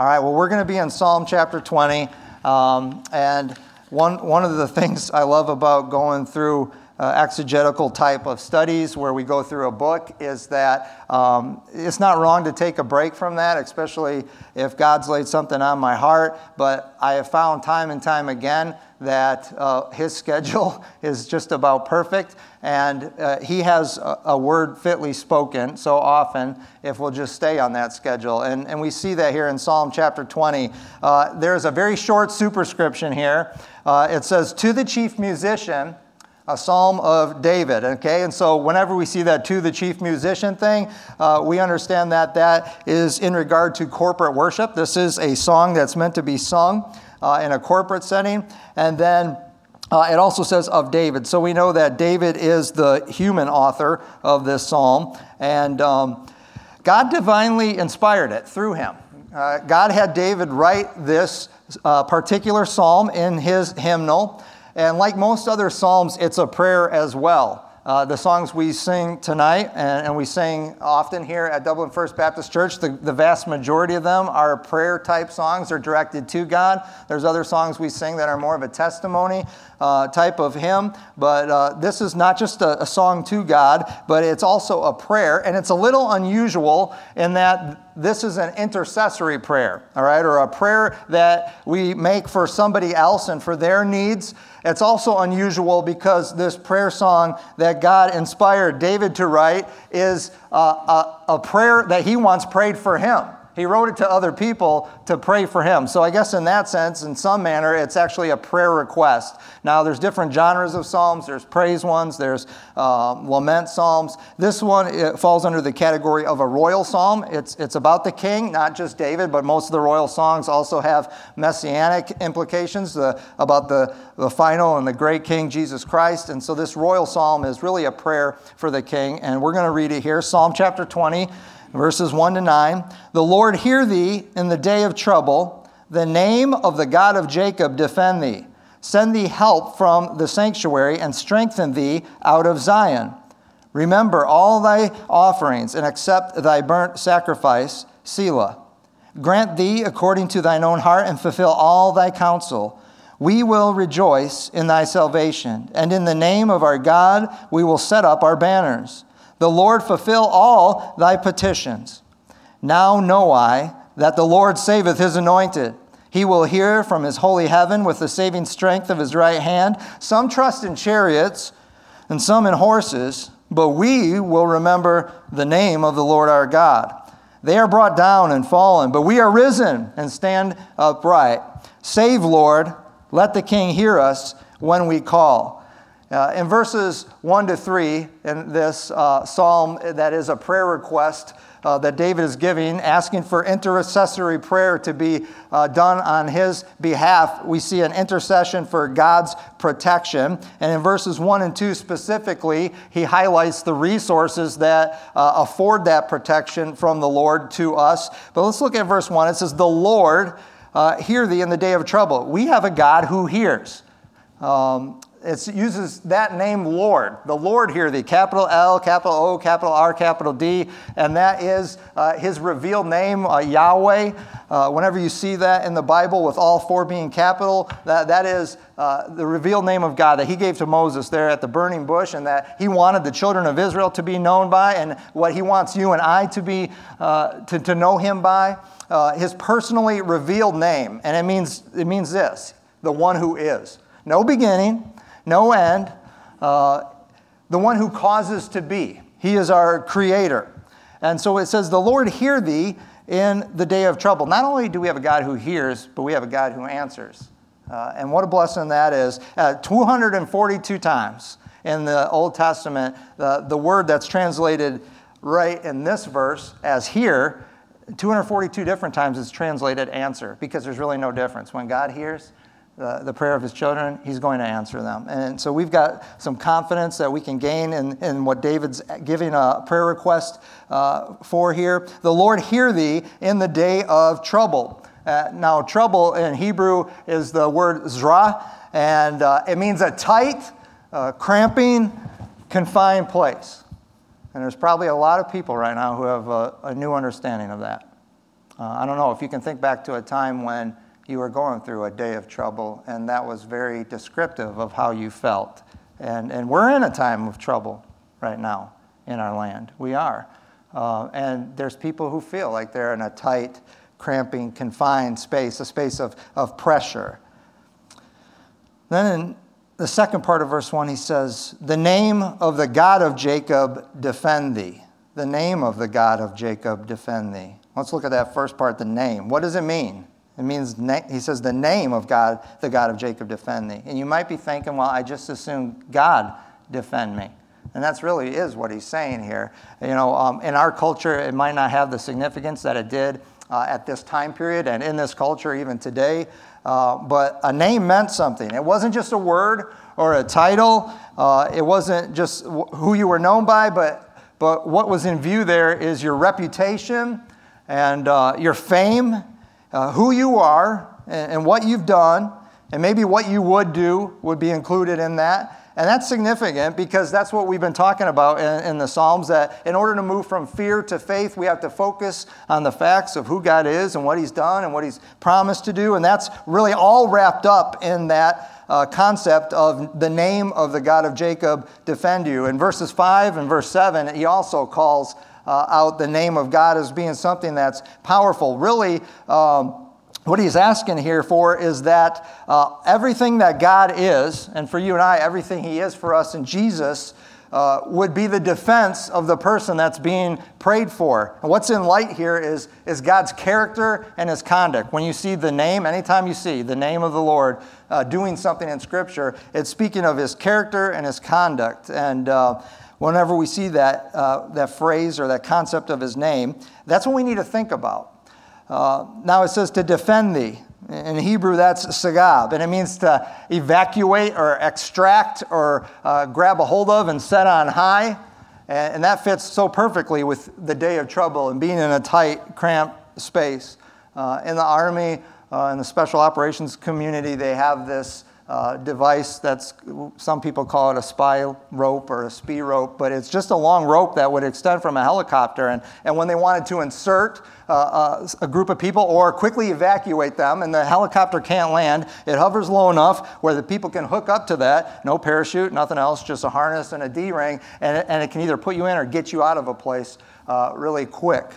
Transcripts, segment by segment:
All right, well, we're going to be in Psalm chapter 20. Um, and one, one of the things I love about going through uh, exegetical type of studies where we go through a book is that um, it's not wrong to take a break from that, especially if God's laid something on my heart. But I have found time and time again that uh, his schedule is just about perfect, and uh, he has a, a, word fitly spoken so often if we'll just stay on that schedule. And, and we see that here in Psalm chapter 20. Uh, there's a very short superscription here. Uh, it says, To the chief musician, a psalm of David. Okay, and so whenever we see that to the chief musician thing, uh, we understand that that is in regard to corporate worship. This is a song that's meant to be sung uh, in a corporate setting. And then uh, it also says of David. So we know that David is the human author of this psalm. And um, God divinely inspired it through him. Uh, God had David write this uh, particular psalm in his hymnal. And like most other psalms, it's a prayer as well. Uh, the songs we sing tonight and, and, we sing often here at Dublin First Baptist Church, the, the vast majority of them are prayer type songs. They're directed to God. There's other songs we sing that are more of a testimony uh, type of hymn, but uh, this is not just a, a song to God, but it's also a prayer. And it's a little unusual in that this is an intercessory prayer, all right, or a prayer that we make for somebody else and for their needs. It's also unusual because this prayer song that God inspired David to write is a, a, a prayer that he wants prayed for him. He wrote it to other people to pray for him. So I guess in that sense, in some manner, it's actually a prayer request. Now, there's different genres of psalms. There's praise ones. There's uh, lament psalms. This one falls under the category of a royal psalm. It's, it's about the king, not just David, but most of the royal songs also have messianic implications the, about the, the final and the great king, Jesus Christ. And so this royal psalm is really a prayer for the king. And we're going to read it here Psalm chapter 20 verses 1 to 9. The Lord hear thee in the day of trouble. The name of the God of Jacob defend thee. Send thee help from the sanctuary and strengthen thee out of Zion. Remember all thy offerings and accept thy burnt sacrifice, Selah. Grant thee according to thine own heart and fulfill all thy counsel. We will rejoice in thy salvation, and in the name of our God we will set up our banners. The Lord fulfill all thy petitions. Now know I that the Lord saveth his anointed. He will hear from his holy heaven with the saving strength of his right hand. Some trust in chariots and some in horses, but we will remember the name of the Lord our God. They are brought down and fallen, but we are risen and stand upright. Save, Lord, let the King hear us when we call. Uh, in verses 1 to 3, in this uh, psalm, that is a prayer request uh, that David is giving, asking for intercessory prayer to be uh, done on his behalf. We see an intercession for God's protection. And in verses 1 and 2 specifically, he highlights the resources that uh, afford that protection from the Lord to us. But let's look at verse 1. It says, The Lord uh, hear thee in the day of trouble. We have a God who hears. Um, it uses that name Lord. The Lord here, the capital L, capital O, capital R, capital D, and that is uh, his revealed name, uh, Yahweh. Uh, whenever you see that in the Bible with all four being capital, that, that is uh, the revealed name of God that he gave to Moses there at the burning bush and that he wanted the children of Israel to be known by and what he wants you and I to be, uh, to, to know him by. Uh, his personally revealed name, and it means, it means this the one who is. No beginning, no end, uh, the one who causes to be. He is our creator. And so it says, The Lord hear thee in the day of trouble. Not only do we have a God who hears, but we have a God who answers. Uh, and what a blessing that is. Uh, 242 times in the Old Testament, the, the word that's translated right in this verse as hear, 242 different times is translated answer because there's really no difference. When God hears the, prayer of his children, he's going to answer them. And so we've got some confidence that we can gain in, in what David's giving a prayer request uh, for here. The Lord hear thee in the day of trouble. Uh, now, trouble in Hebrew is the word zra, and uh, it means a tight, uh, cramping, confined place. And there's probably a lot of people right now who have a, a new understanding of that. Uh, I don't know if you can think back to a time when you were going through a day of trouble, and that was very descriptive of how you felt. And, and we're in a time of trouble right now in our land. We are. Uh, and there's people who feel like they're in a tight, cramping, confined space, a space of, of pressure. Then in the second part of verse 1, he says, The name of the God of Jacob defend thee. The name of the God of Jacob defend thee. Let's look at that first part, the name. What does it mean? It means, he says, the name of God, the God of Jacob, defend thee. And you might be thinking, well, I just assume God defend me. And that's really is what he's saying here. You know, um, in our culture, it might not have the significance that it did uh, at this time period and in this culture even today. Uh, but a name meant something. It wasn't just a word or a title. Uh, it wasn't just who you were known by, but, but what was in view there is your reputation and uh, your fame, uh, who you are and, and what you've done, and maybe what you would do would be included in that. And that's significant because that's what we've been talking about in, in, the Psalms that in order to move from fear to faith, we have to focus on the facts of who God is and what He's done and what He's promised to do. And that's really all wrapped up in that uh, concept of the name of the God of Jacob defend you. In verses 5 and verse 7, He also calls uh, out the name of God as being something that's powerful. Really, um, what he's asking here for is that uh, everything that God is, and for you and I, everything he is for us in Jesus, uh, would be the defense of the person that's being prayed for. And what's in light here is, is God's character and his conduct. When you see the name, anytime you see the name of the Lord uh, doing something in Scripture, it's speaking of his character and his conduct. And uh, whenever we see that, uh, that phrase or that concept of his name, that's what we need to think about. Uh, now it says to defend thee. In Hebrew, that's sagab, and it means to evacuate or extract or uh, grab a hold of and set on high. And, and, that fits so perfectly with the day of trouble and being in a tight, cramped space. Uh, in the Army, uh, in the Special Operations community, they have this uh, device that's, some people call it a spy rope or a spee rope, but it's just a long rope that would extend from a helicopter. And, and when they wanted to insert uh, uh, a group of people or quickly evacuate them, and the helicopter can't land, it hovers low enough where the people can hook up to that. No parachute, nothing else, just a harness and a D ring, and it, and it can either put you in or get you out of a place uh, really quick.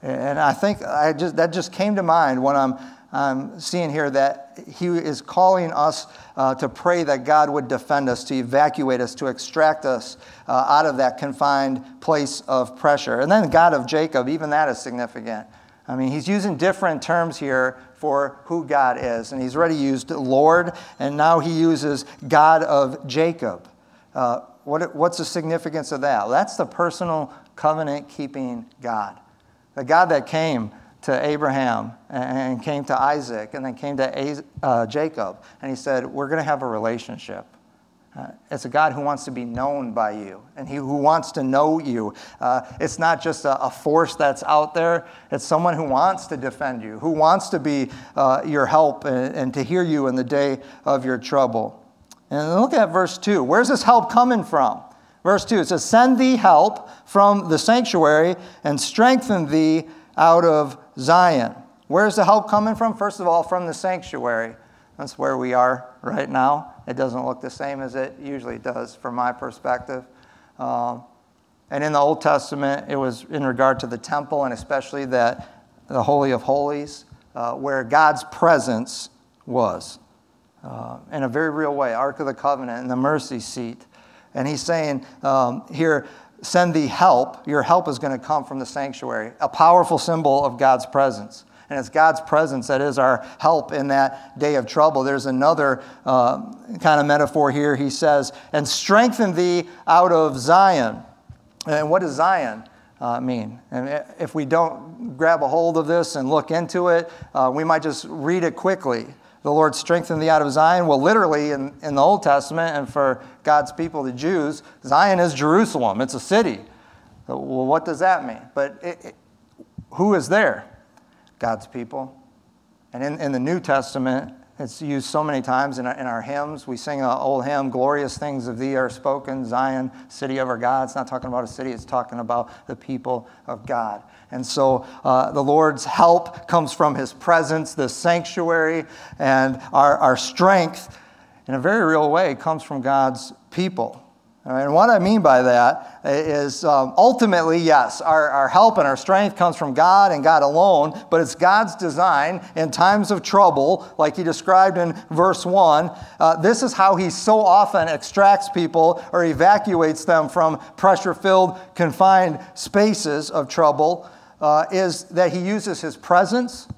And I think I just, that just came to mind when I'm um, seeing here that he is calling us uh, to pray that God would defend us, to evacuate us, to extract us uh, out of that confined place of pressure. And then God of Jacob, even that is significant. I mean, he's using different terms here for who God is. And he's already used Lord, and now he uses God of Jacob. Uh, what, what's the significance of that? That's the personal covenant keeping God. The God that came to Abraham and came to Isaac and then came to uh, Jacob. And he said, We're going to have a relationship. Uh, it's a God who wants to be known by you and he who wants to know you. Uh, it's not just a, a, force that's out there, it's someone who wants to defend you, who wants to be uh, your help and, and to hear you in the day of your trouble. And look at verse 2. Where's this help coming from? Verse 2 it says, Send thee help from the sanctuary and strengthen thee out of Zion. Where's the help coming from? First of all, from the sanctuary. That's where we are right now. It doesn't look the same as it usually does from my perspective. Um, and in the Old Testament, it was in regard to the temple and especially that the Holy of Holies, uh, where God's presence was uh, in a very real way Ark of the Covenant and the mercy seat. And he's saying um, here, send thee help, your help is going to come from the sanctuary, a powerful symbol of God's presence. And it's God's presence that is our help in that day of trouble. There's another uh, kind of metaphor here. He says, and strengthen thee out of Zion. And what is Zion? uh, mean? And if we don't grab a hold of this and look into it, uh, we might just read it quickly. The Lord strengthened thee out of Zion. Well, literally in, in the Old Testament and for God's people, the Jews, Zion is Jerusalem. It's a city. Well, what does that mean? But it, it, who is there? God's people. And in, in the New Testament, it's used so many times in our, in our hymns. We sing an old hymn, Glorious Things of Thee Are Spoken, Zion, City of Our God. It's not talking about a city, it's talking about the people of God. And so uh, the Lord's help comes from His presence, the sanctuary, and our, our strength, in a very real way, comes from God's people. And what I mean by that is um, ultimately, yes, our, our help and our strength comes from God and God alone, but it's God's design in times of trouble, like he described in verse 1. Uh, this is how he so often extracts people or evacuates them from pressure filled, confined spaces of trouble, uh, is that he uses his presence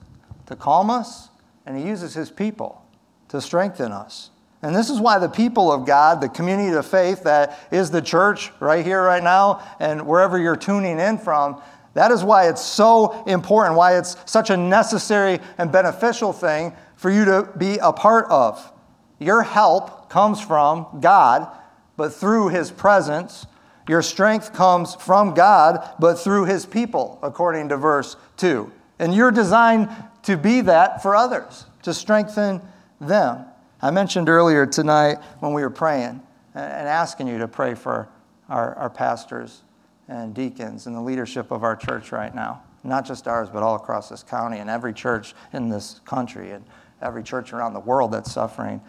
to calm us, and he uses his people to strengthen us. And this is why the people of God, the community of faith that is the church right here, right now, and wherever you're tuning in from, that is why it's so important, why it's such a necessary and beneficial thing for you to be a part of. Your help comes from God, but through His presence. Your strength comes from God, but through His people, according to verse 2. And you're designed to be that for others, to strengthen them. I mentioned earlier tonight when we were praying and asking you to pray for our, our pastors and deacons and the leadership of our church right now. Not just ours, but all across this county and every church in this country and every church around the world that's suffering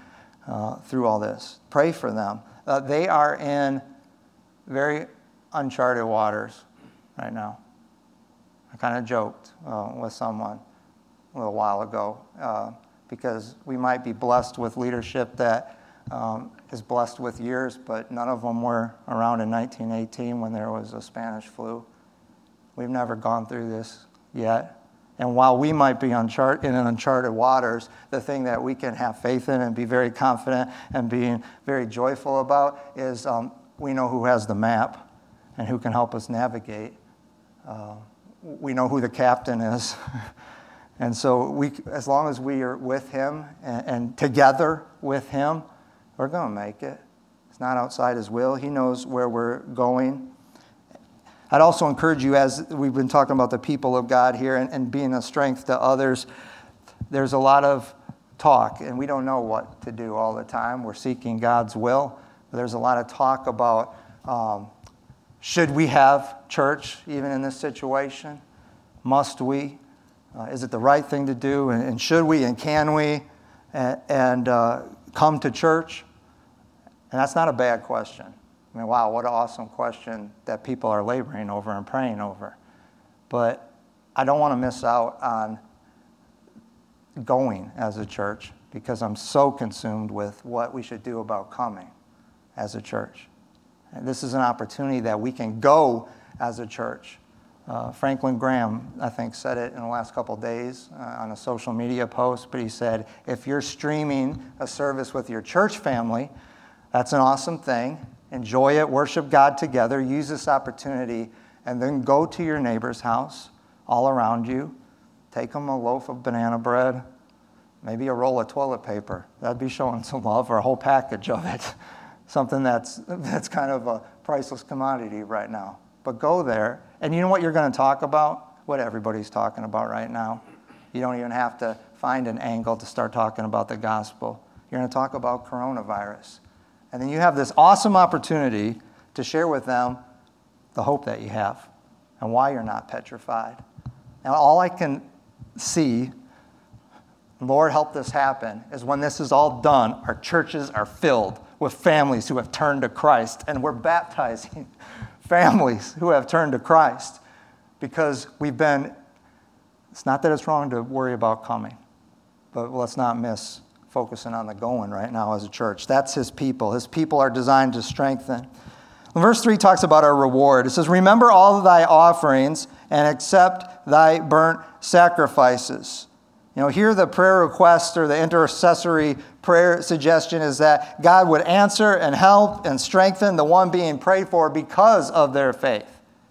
uh, through all this. Pray for them. Uh, they are in very uncharted waters right now. I kind of joked uh, with someone a little while ago. Uh, because we might be blessed with leadership that um, is blessed with years, but none of them were around in 1918 when there was a Spanish flu. We've never gone through this yet. And while we might be unchart- in uncharted waters, the thing that we can have faith in and be very confident and being very joyful about is um, we know who has the map and who can help us navigate. Uh, we know who the captain is. And so, we, as long as we are with Him and, and together with Him, we're going to make it. It's not outside His will, He knows where we're going. I'd also encourage you, as we've been talking about the people of God here and, and being a strength to others, there's a lot of talk, and we don't know what to do all the time. We're seeking God's will. There's a lot of talk about um, should we have church even in this situation? Must we? Uh, is it the right thing to do? And, and should we and can we and, and uh, come to church? And that's not a bad question. I mean, wow, what an awesome question that people are laboring over and praying over. But I don't want to miss out on going as a church because I'm so consumed with what we should do about coming as a church. And this is an opportunity that we can go as a church uh, Franklin Graham, I think, said it in the last couple days uh, on a social media post, but he said, if you're streaming a service with your church family, that's an awesome thing. Enjoy it, worship God together, use this opportunity, and then go to your neighbor's house all around you. Take them a loaf of banana bread, maybe a roll of toilet paper. That'd be showing some love, or a whole package of it. Something that's, that's kind of a priceless commodity right now. But go there and you know what you're going to talk about? What everybody's talking about right now. You don't even have to find an angle to start talking about the gospel. You're going to talk about coronavirus. And then you have this awesome opportunity to share with them the hope that you have and why you're not petrified. Now, all I can see, Lord, help this happen, is when this is all done, our churches are filled with families who have turned to Christ and we're baptizing families who have turned to Christ because we've been, it's not that it's wrong to worry about coming, but let's not miss focusing on the going right now as a church. That's his people. His people are designed to strengthen. Verse 3 talks about our reward. It says, Remember all of thy offerings and accept thy burnt sacrifices. You know, here the prayer request or the intercessory prayer suggestion is that God would answer and help and strengthen the one being prayed for because of their faith,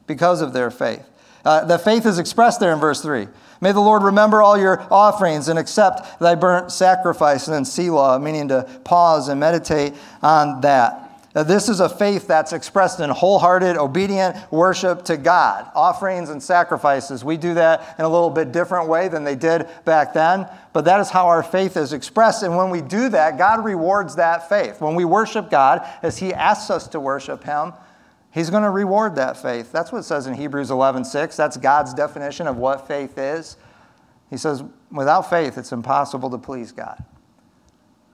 because of their faith. Uh, the faith is expressed there in verse 3. May the Lord remember all your offerings and accept thy burnt sacrifice. And then Selah, meaning to pause and meditate on that. This is a faith that's expressed in wholehearted, obedient worship to God. Offerings and sacrifices. We do that in a little bit different way than they did back then, but that is how our faith is expressed. And when we do that, God rewards that faith. When we worship God as He asks us to worship Him, He's going to reward that faith. That's what it says in Hebrews 11:6. That's God's definition of what faith is. He says, without faith, it's impossible to please God.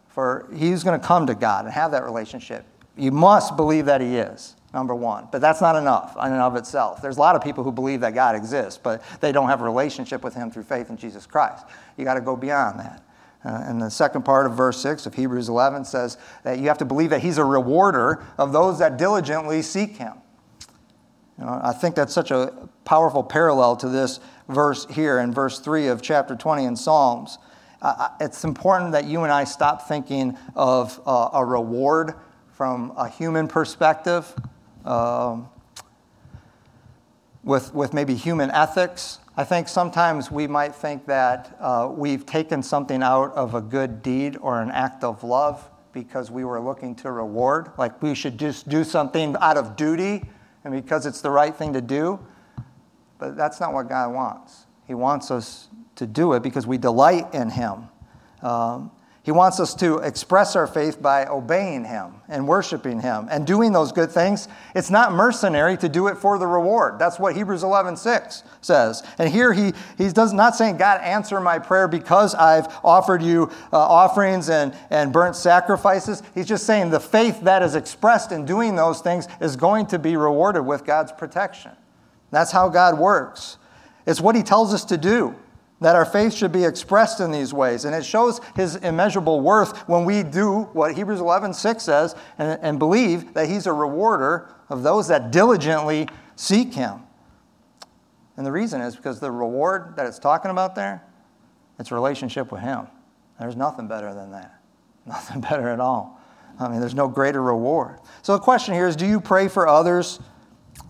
For He's going to come to God and have that relationship. You must believe that He is, number one. But that's not enough in and of itself. There's a lot of people who believe that God exists, but they don't have a relationship with Him through faith in Jesus Christ. You got to go beyond that. Uh, and the second part of verse 6 of Hebrews 11 says that you have to believe that He's a rewarder of those that diligently seek Him. You know, I think that's such a powerful parallel to this verse here in verse 3 of chapter 20 in Psalms. Uh, it's important that you and I stop thinking of uh, a reward from a human perspective, um, with, with maybe human ethics. I think sometimes we might think that uh, we've taken something out of a good deed or an act of love because we were looking to reward. Like we should just do something out of duty and because it's the right thing to do. But that's not what God wants. He wants us to do it because we delight in Him. Um, he wants us to express our faith by obeying Him and worshiping Him and doing those good things. It's not mercenary to do it for the reward. That's what Hebrews 11 6 says. And here he, he does not saying, God, answer my prayer because I've offered you uh, offerings and, and burnt sacrifices. He's just saying the faith that is expressed in doing those things is going to be rewarded with God's protection. That's how God works. It's what He tells us to do that our faith should be expressed in these ways. And it shows his immeasurable worth when we do what Hebrews 11 6 says and, and believe that he's a rewarder of those that diligently seek him. And the reason is because the reward that it's talking about there, it's relationship with him. There's nothing better than that. Nothing better at all. I mean, there's no greater reward. So the question here is do you pray for others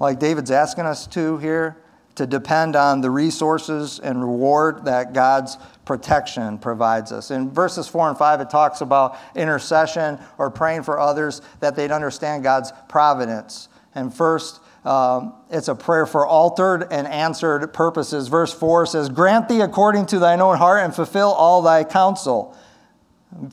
like David's asking us to here? To depend on the resources and reward that God's protection provides us. In verses 4 and 5, it talks about intercession or praying for others that they'd understand God's providence. And first, um, it's a prayer for altered and answered purposes. Verse 4 says, Grant thee according to thine own heart and fulfill all thy counsel.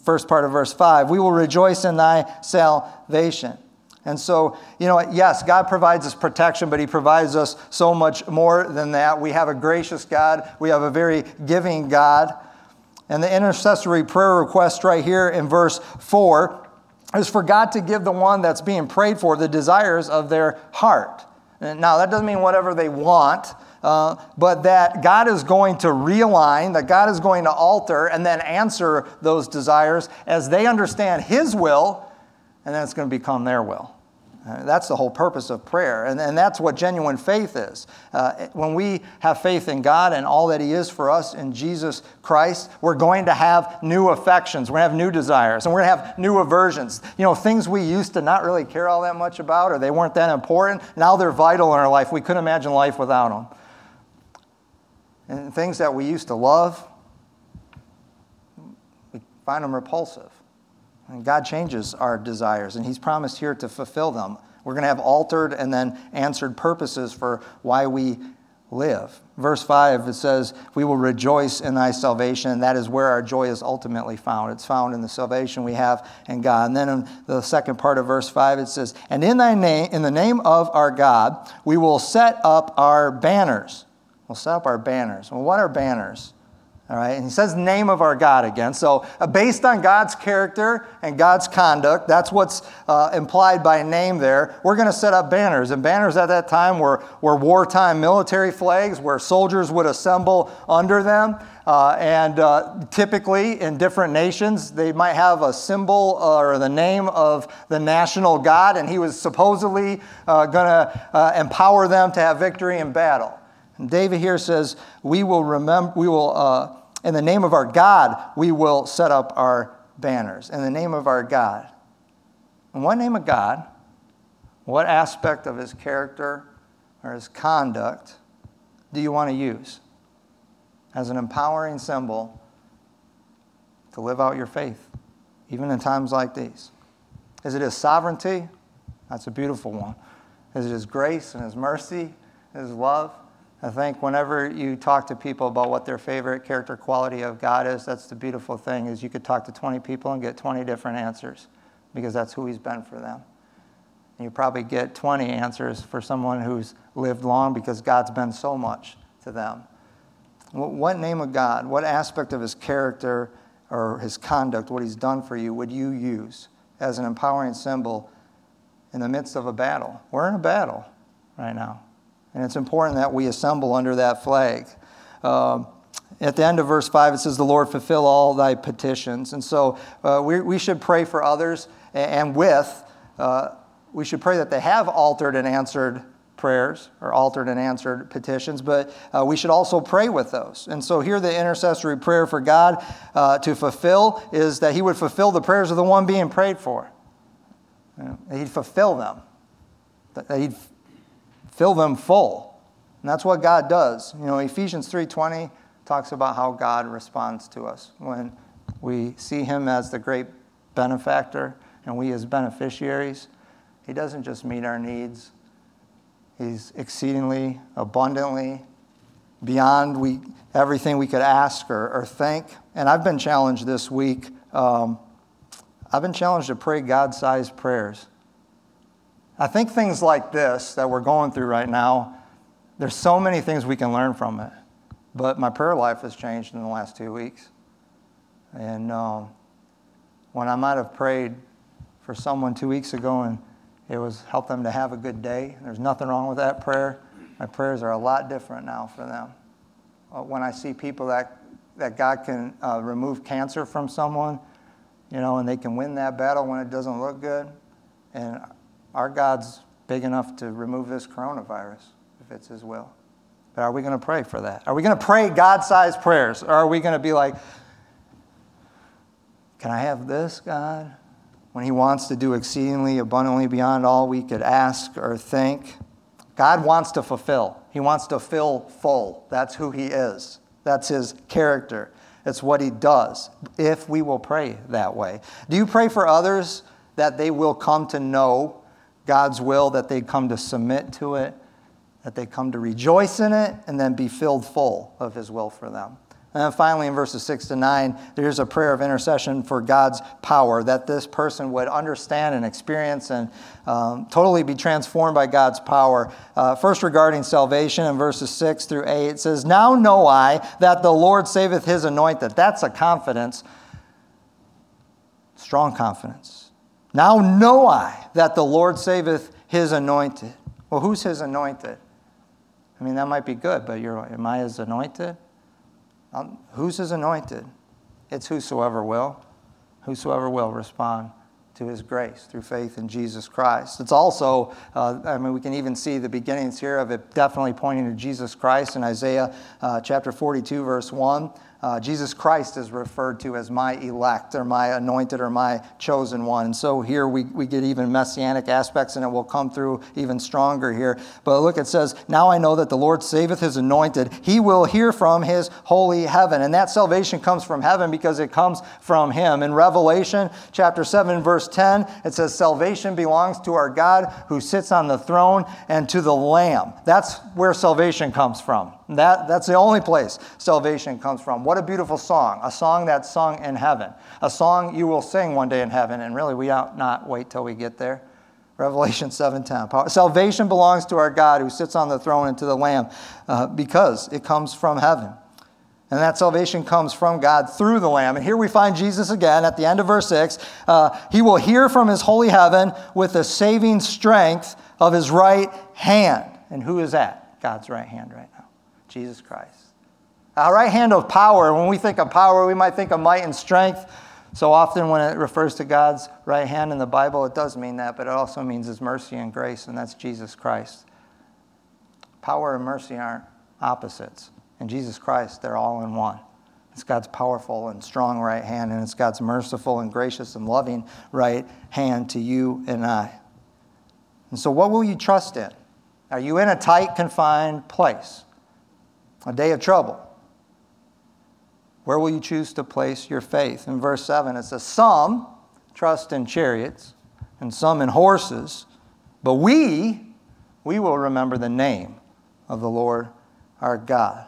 First part of verse 5, we will rejoice in thy salvation. And so, you know, yes, God provides us protection, but He provides us so much more than that. We have a gracious God, we have a very giving God. And the intercessory prayer request right here in verse 4 is for God to give the one that's being prayed for the desires of their heart. Now, that doesn't mean whatever they want, uh, but that God is going to realign, that God is going to alter, and then answer those desires as they understand His will and then it's going to become their will. Uh, that's the whole purpose of prayer. And, and that's what genuine faith is. Uh, when we have faith in God and all that He is for us in Jesus Christ, we're going to have new affections. We're going to have new desires. And we're going to have new aversions. You know, things we used to not really care all that much about or they weren't that important, now they're vital in our life. We couldn't imagine life without them. And things that we used to love, we find them repulsive. And God changes our desires, and He's promised here to fulfill them. We're going to have altered and then answered purposes for why we live. Verse 5, it says, We will rejoice in thy salvation, and that is where our joy is ultimately found. It's found in the salvation we have in God. And then in the second part of verse 5, it says, And in thy name, in the name of our God, we will set up our banners. We'll set up our banners. Well, what are banners? All right, and he says name of our God again. So, uh, based on God's character and God's conduct, that's what's uh, implied by name there. We're going to set up banners. And banners at that time were, were wartime military flags where soldiers would assemble under them. Uh, and uh, typically in different nations, they might have a symbol or the name of the national God, and he was supposedly uh, going to uh, empower them to have victory in battle. And David here says, We will remember, we will, uh, in the name of our God, we will set up our banners. In the name of our God. What name of God? What aspect of his character or his conduct do you want to use as an empowering symbol to live out your faith, even in times like these? Is it his sovereignty? That's a beautiful one. Is it his grace and his mercy, his love? I think whenever you talk to people about what their favorite character quality of God is, that's the beautiful thing is you could talk to 20 people and get 20 different answers because that's who he's been for them. And you probably get 20 answers for someone who's lived long because God's been so much to them. What name of God, what aspect of his character or his conduct, what he's done for you, would you use as an empowering symbol in the midst of a battle? We're in a battle right now. And it's important that we assemble under that flag. Um, at the end of verse 5, it says, The Lord fulfill all thy petitions. And so uh, we, we should pray for others and with, uh, we should pray that they have altered and answered prayers or altered and answered petitions, but uh, we should also pray with those. And so here, the intercessory prayer for God uh, to fulfill is that He would fulfill the prayers of the one being prayed for. You know, he'd fulfill them, that He'd fill them full. And that's what God does. You know, Ephesians 3:20 talks about how God responds to us when we see Him as the great benefactor and we as beneficiaries. He doesn't just meet our needs, He's exceedingly, abundantly, beyond we, everything we could ask or, or think. And I've been challenged this week. Um, I've been challenged to pray God sized prayers. I think things like this that we're going through right now, there's so many things we can learn from it. But my prayer life has changed in the last two weeks. And um, when I might have prayed for someone two weeks ago and it was help them to have a good day, there's nothing wrong with that prayer. My prayers are a lot different now for them. Uh, when I see people that, that God can uh, remove cancer from someone, you know, and they can win that battle when it doesn't look good, and our God's big enough to remove this coronavirus if it's His will. But are we going to pray for that? Are we going to pray God sized prayers? Or are we going to be like, can I have this, God? When He wants to do exceedingly abundantly beyond all we could ask or think. God wants to fulfill, He wants to fill full. That's who He is, that's His character. It's what He does if we will pray that way. Do you pray for others that they will come to know God's will, that they come to submit to it, that they come to rejoice in it, and then be filled full of His will for them. And then finally, in verses 6 to 9, there's a prayer of intercession for God's power, that this person would understand and experience and um, totally be transformed by God's power. Uh, first, regarding salvation, in verses 6 through 8, it says, Now know I that the Lord saveth his anointed. That's a confidence, strong confidence. Now know I that the Lord saveth his anointed. Well, who's his anointed? I mean, that might be good, but you're, am I his anointed? Um, who's his anointed? It's whosoever will. Whosoever will respond to his grace through faith in Jesus Christ. It's also, uh, I mean, we can even see the beginnings here of it definitely pointing to Jesus Christ in Isaiah uh, chapter 42, verse 1. Uh, Jesus Christ is referred to as my elect or my anointed or my chosen one. And so here we, we get even messianic aspects, and it will come through even stronger here. But look, it says, Now I know that the Lord saveth his anointed. He will hear from his holy heaven. And that salvation comes from heaven because it comes from him. In Revelation chapter 7, verse 10, it says, Salvation belongs to our God who sits on the throne and to the Lamb. That's where salvation comes from. That, that's the only place salvation comes from. What a beautiful song. A song that's sung in heaven. A song you will sing one day in heaven, and really we ought not wait till we get there. Revelation 7:10. Salvation belongs to our God who sits on the throne and to the Lamb uh, because it comes from heaven. And that salvation comes from God through the Lamb. And here we find Jesus again at the end of verse 6. Uh, he will hear from his holy heaven with the saving strength of his right hand. And who is that? God's right hand right. Jesus Christ. Our right hand of power, when we think of power, we might think of might and strength. So often, when it refers to God's right hand in the Bible, it does mean that, but it also means His mercy and grace, and that's Jesus Christ. Power and mercy aren't opposites. In Jesus Christ, they're all in one. It's God's powerful and strong right hand, and it's God's merciful and gracious and loving right hand to you and I. And so, what will you trust in? Are you in a tight, confined place? A day of trouble? Where will you choose to place your faith? In verse 7, it says, Some trust in chariots and some in horses, but we, we will remember the name of the Lord our God.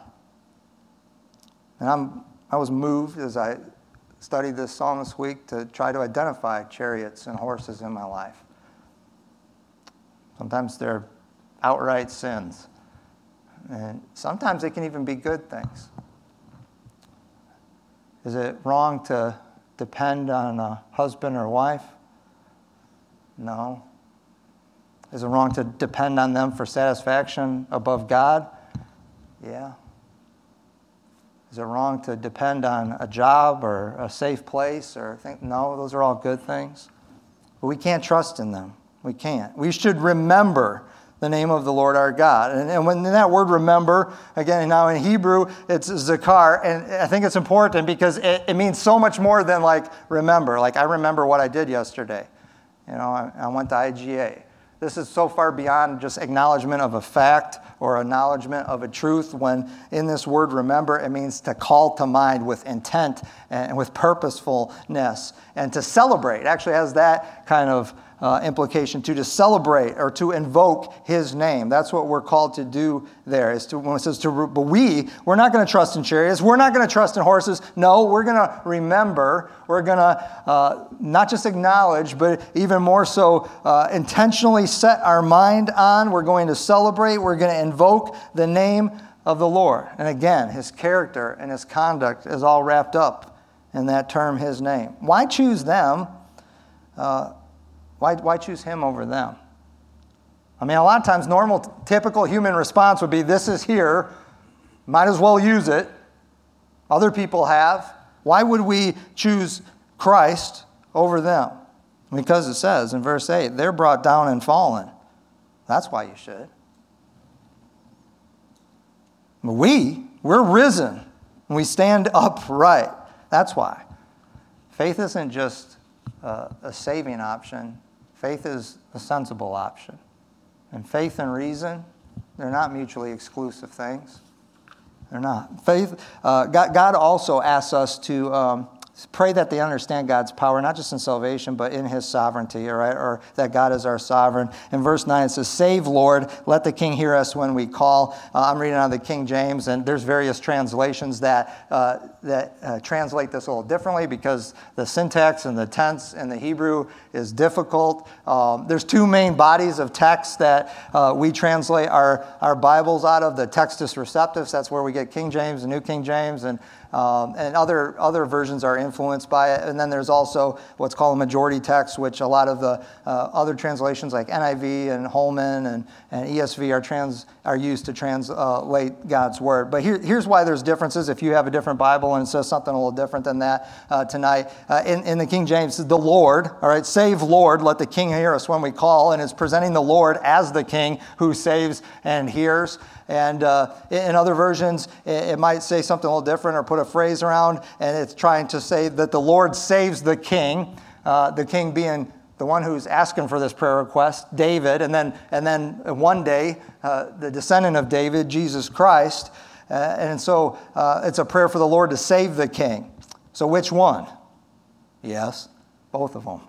And I'm, I was moved as I studied this psalm this week to try to identify chariots and horses in my life. Sometimes they're outright sins, and sometimes they can even be good things. Is it wrong to depend on a husband or wife? No. Is it wrong to depend on them for satisfaction above God? Yeah. Is it wrong to depend on a job or a safe place or think no, those are all good things. But we can't trust in them. We can't. We should remember the name of the Lord our God. And, and when that word remember, again, now in Hebrew, it's zakar. And I think it's important because it, it means so much more than like remember. Like I remember what I did yesterday. You know, I, I went to IGA. This is so far beyond just acknowledgement of a fact or acknowledgement of a truth when in this word remember it means to call to mind with intent and with purposefulness and to celebrate. It actually has that kind of uh, implication to, to celebrate or to invoke his name. That's what we're called to do there. Is to, when it says to, but we, we're not going to trust in chariots. We're not going to trust in horses. No, we're going to remember. We're going to uh, not just acknowledge, but even more so uh, intentionally set our mind on. We're going to celebrate. We're going to invoke the name of the Lord. And again, his character and his conduct is all wrapped up in that term, his name. Why choose them? Uh, why, why choose him over them? I mean, a lot of times, normal, typical human response would be this is here, might as well use it. Other people have. Why would we choose Christ over them? Because it says in verse 8, they're brought down and fallen. That's why you should. We, we're risen we stand upright. That's why. Faith isn't just a saving option, Faith is a sensible option. And faith and reason, they're not mutually exclusive things. They're not. Faith, uh, God, God, also asks us to um, pray that they understand God's power, not just in salvation, but in his sovereignty, all right? Or that God is our sovereign. In verse 9, it says, Save, Lord, let the king hear us when we call. Uh, I'm reading out of the King James, and there's various translations that, uh, that uh, translate this a little differently because the syntax and the tense in the Hebrew is difficult. Um, there's two main bodies of text that uh, we translate our, our Bibles out of the Textus Receptus, that's where we get King James and New King James, and um, and other, other versions are influenced by it. And then there's also what's called a majority text, which a lot of the uh, other translations like NIV and Holman and, and ESV are, trans, are used to translate God's word. But here, here's why there's differences. If you have a different Bible and it says something a little different than that uh, tonight, uh, in, in the King James, the Lord, all right, save Lord, let the King hear us when we call, and it's presenting the Lord as the King who saves and hears. And uh, in other versions, it might say something a little different or put a phrase around, and it's trying to say that the Lord saves the king, uh, the king being the one who's asking for this prayer request, David, and then, and then one day, uh, the descendant of David, Jesus Christ. Uh, and so uh, it's a prayer for the Lord to save the king. So which one? Yes, both of them.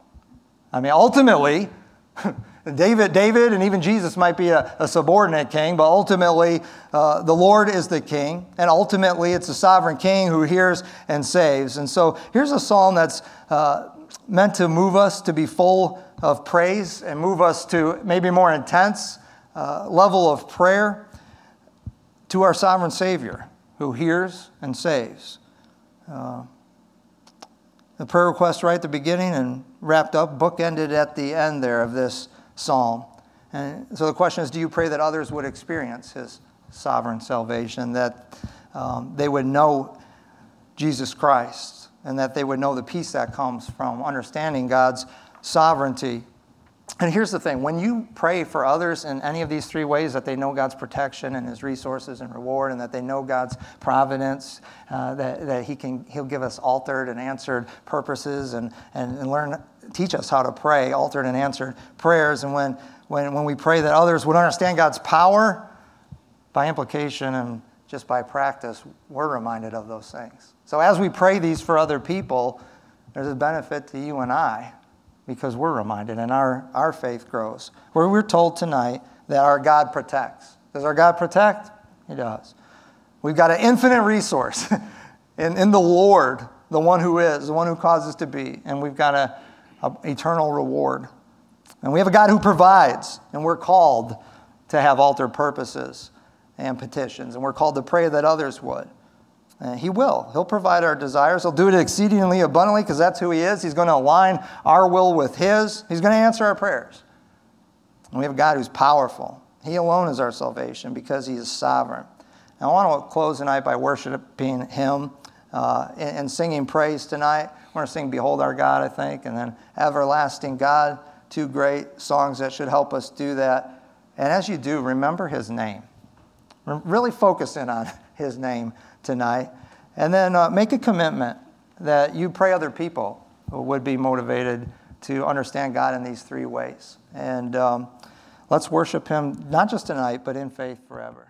I mean, ultimately, David, David and even Jesus might be a, a subordinate king, but ultimately uh, the Lord is the king, and ultimately it's the sovereign king who hears and saves. And so here's a psalm that's uh, meant to move us to be full of praise and move us to maybe more intense uh, level of prayer to our sovereign Savior who hears and saves. Uh, the prayer request right at the beginning and wrapped up, bookended at the end there of this psalm. And so the question is do you pray that others would experience his sovereign salvation, that um, they would know Jesus Christ, and that they would know the peace that comes from understanding God's sovereignty? And here's the thing when you pray for others in any of these three ways that they know God's protection and His resources and reward, and that they know God's providence, uh, that, that he can, He'll give us altered and answered purposes and, and, and learn teach us how to pray, altered and answered prayers. And when, when, when we pray that others would understand God's power, by implication and just by practice, we're reminded of those things. So as we pray these for other people, there's a benefit to you and I because we're reminded and our, our faith grows. Where we're told tonight that our God protects. Does our God protect? He does. We've got an infinite resource in, in the Lord, the one who is, the one who causes to be, and we've got an eternal reward. And we have a God who provides, and we're called to have altar purposes and petitions, and we're called to pray that others would. And he will. He'll provide our desires. He'll do it exceedingly abundantly because that's who He is. He's going to align our will with His. He's going to answer our prayers. And we have a God who's powerful. He alone is our salvation because He is sovereign. And I want to close tonight by worshiping Him uh, and, and singing praise tonight. We're going to sing Behold Our God, I think, and then Everlasting God. Two great songs that should help us do that. And as you do, remember His name. Really focus in on His name tonight. And then uh, make a commitment that you pray other people would be motivated to understand God in these three ways. And um, let's worship Him not just tonight, but in faith forever.